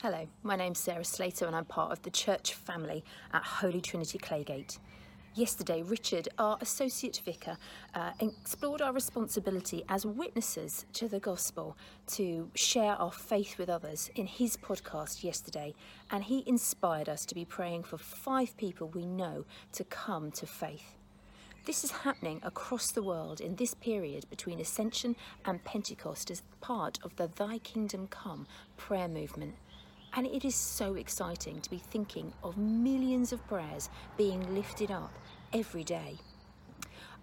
Hello, my name's Sarah Slater and I'm part of the church family at Holy Trinity Claygate. Yesterday, Richard, our Associate Vicar, uh, explored our responsibility as witnesses to the gospel to share our faith with others in his podcast yesterday, and he inspired us to be praying for five people we know to come to faith. This is happening across the world in this period between Ascension and Pentecost as part of the Thy Kingdom Come prayer movement. And it is so exciting to be thinking of millions of prayers being lifted up every day.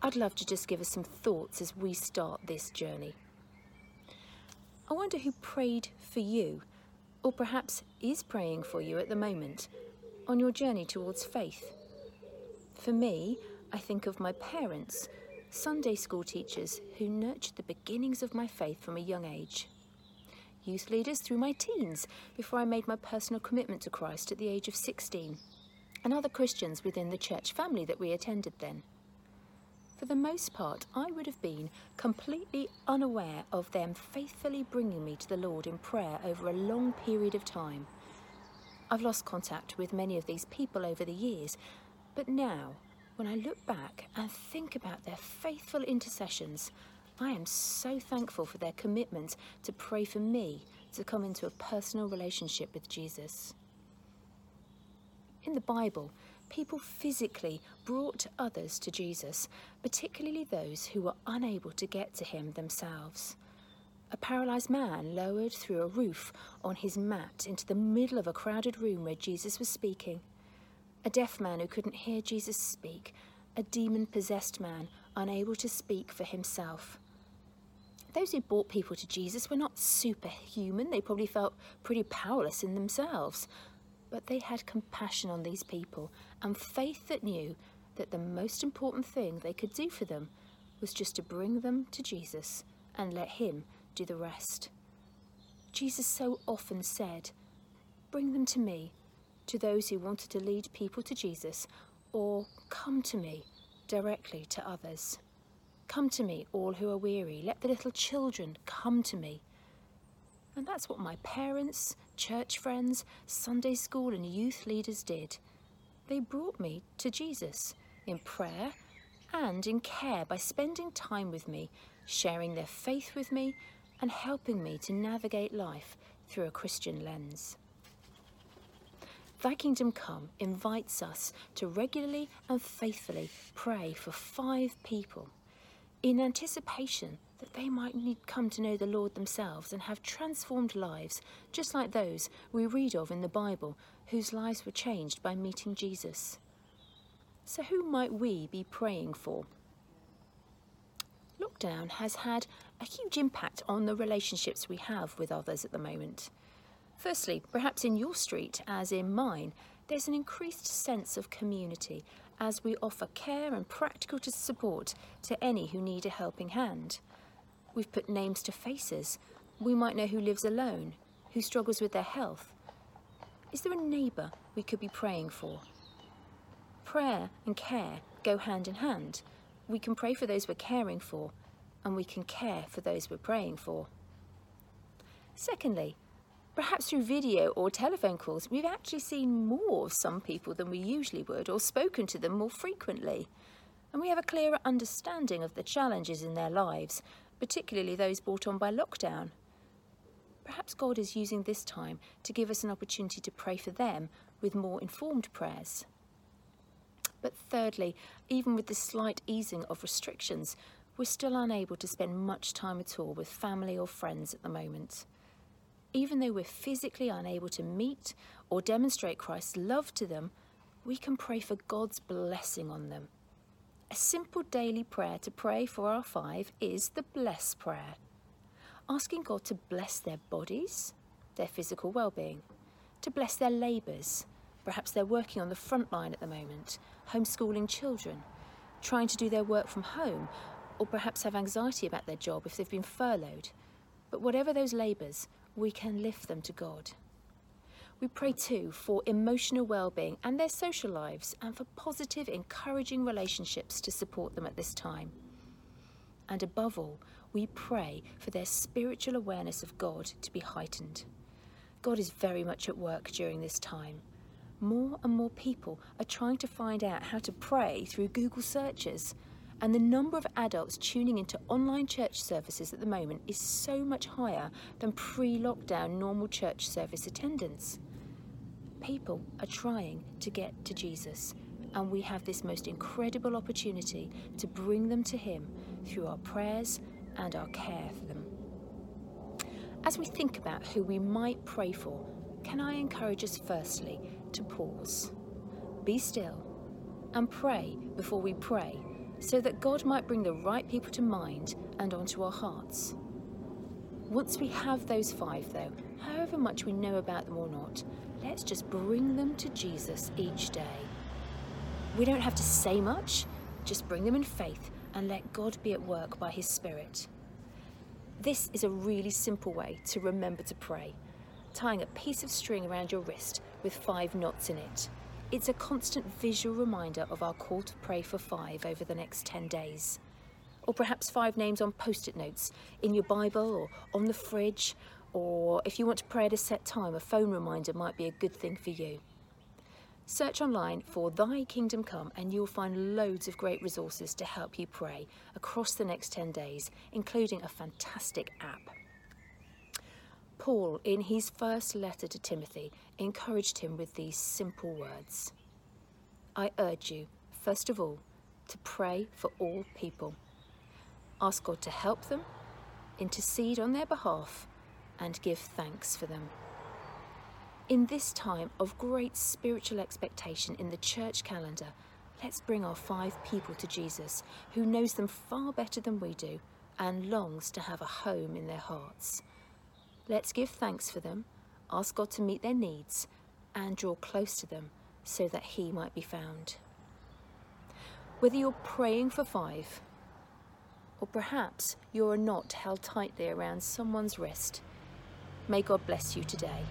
I'd love to just give us some thoughts as we start this journey. I wonder who prayed for you, or perhaps is praying for you at the moment, on your journey towards faith. For me, I think of my parents, Sunday school teachers who nurtured the beginnings of my faith from a young age youth leaders through my teens before I made my personal commitment to Christ at the age of 16, and other Christians within the church family that we attended then. For the most part, I would have been completely unaware of them faithfully bringing me to the Lord in prayer over a long period of time. I've lost contact with many of these people over the years, but now, when I look back and think about their faithful intercessions, I am so thankful for their commitment to pray for me to come into a personal relationship with Jesus. In the Bible, people physically brought others to Jesus, particularly those who were unable to get to him themselves. A paralysed man lowered through a roof on his mat into the middle of a crowded room where Jesus was speaking. A deaf man who couldn't hear Jesus speak. A demon possessed man unable to speak for himself. Those who brought people to Jesus were not superhuman. They probably felt pretty powerless in themselves. But they had compassion on these people and faith that knew that the most important thing they could do for them was just to bring them to Jesus and let Him do the rest. Jesus so often said, Bring them to me, to those who wanted to lead people to Jesus, or come to me directly to others. Come to me, all who are weary. Let the little children come to me. And that's what my parents, church friends, Sunday school, and youth leaders did. They brought me to Jesus in prayer and in care by spending time with me, sharing their faith with me, and helping me to navigate life through a Christian lens. Thy Kingdom Come invites us to regularly and faithfully pray for five people in anticipation that they might come to know the Lord themselves and have transformed lives, just like those we read of in the Bible, whose lives were changed by meeting Jesus. So, who might we be praying for? Lockdown has had a huge impact on the relationships we have with others at the moment. Firstly, perhaps in your street, as in mine, there's an increased sense of community as we offer care and practical support to any who need a helping hand. We've put names to faces. We might know who lives alone, who struggles with their health. Is there a neighbour we could be praying for? Prayer and care go hand in hand. We can pray for those we're caring for, and we can care for those we're praying for. Secondly, Perhaps through video or telephone calls, we've actually seen more of some people than we usually would, or spoken to them more frequently. And we have a clearer understanding of the challenges in their lives, particularly those brought on by lockdown. Perhaps God is using this time to give us an opportunity to pray for them with more informed prayers. But thirdly, even with the slight easing of restrictions, we're still unable to spend much time at all with family or friends at the moment even though we're physically unable to meet or demonstrate Christ's love to them, we can pray for God's blessing on them. A simple daily prayer to pray for our five is the Bless Prayer, asking God to bless their bodies, their physical well-being, to bless their labours. Perhaps they're working on the front line at the moment, homeschooling children, trying to do their work from home, or perhaps have anxiety about their job if they've been furloughed. But whatever those labours, we can lift them to God. We pray too for emotional well-being and their social lives and for positive, encouraging relationships to support them at this time. And above all, we pray for their spiritual awareness of God to be heightened. God is very much at work during this time. More and more people are trying to find out how to pray through Google searches, and the number of adults tuning into online church services at the moment is so much higher than pre lockdown normal church service attendance. People are trying to get to Jesus, and we have this most incredible opportunity to bring them to Him through our prayers and our care for them. As we think about who we might pray for, can I encourage us firstly to pause, be still, and pray before we pray so that God might bring the right people to mind and onto our hearts? Once we have those five, though, however much we know about them or not, let's just bring them to Jesus each day. We don't have to say much, just bring them in faith and let God be at work by His Spirit. This is a really simple way to remember to pray, tying a piece of string around your wrist with five knots in it. It's a constant visual reminder of our call to pray for five over the next 10 days. Or perhaps five names on post it notes in your Bible or on the fridge, or if you want to pray at a set time, a phone reminder might be a good thing for you. Search online for Thy Kingdom Come and you'll find loads of great resources to help you pray across the next 10 days, including a fantastic app. Paul, in his first letter to Timothy, encouraged him with these simple words I urge you, first of all, to pray for all people. Ask God to help them, intercede on their behalf, and give thanks for them. In this time of great spiritual expectation in the church calendar, let's bring our five people to Jesus, who knows them far better than we do and longs to have a home in their hearts. Let's give thanks for them, ask God to meet their needs, and draw close to them so that He might be found. Whether you're praying for five, or perhaps you're a knot held tightly around someone's wrist, may God bless you today.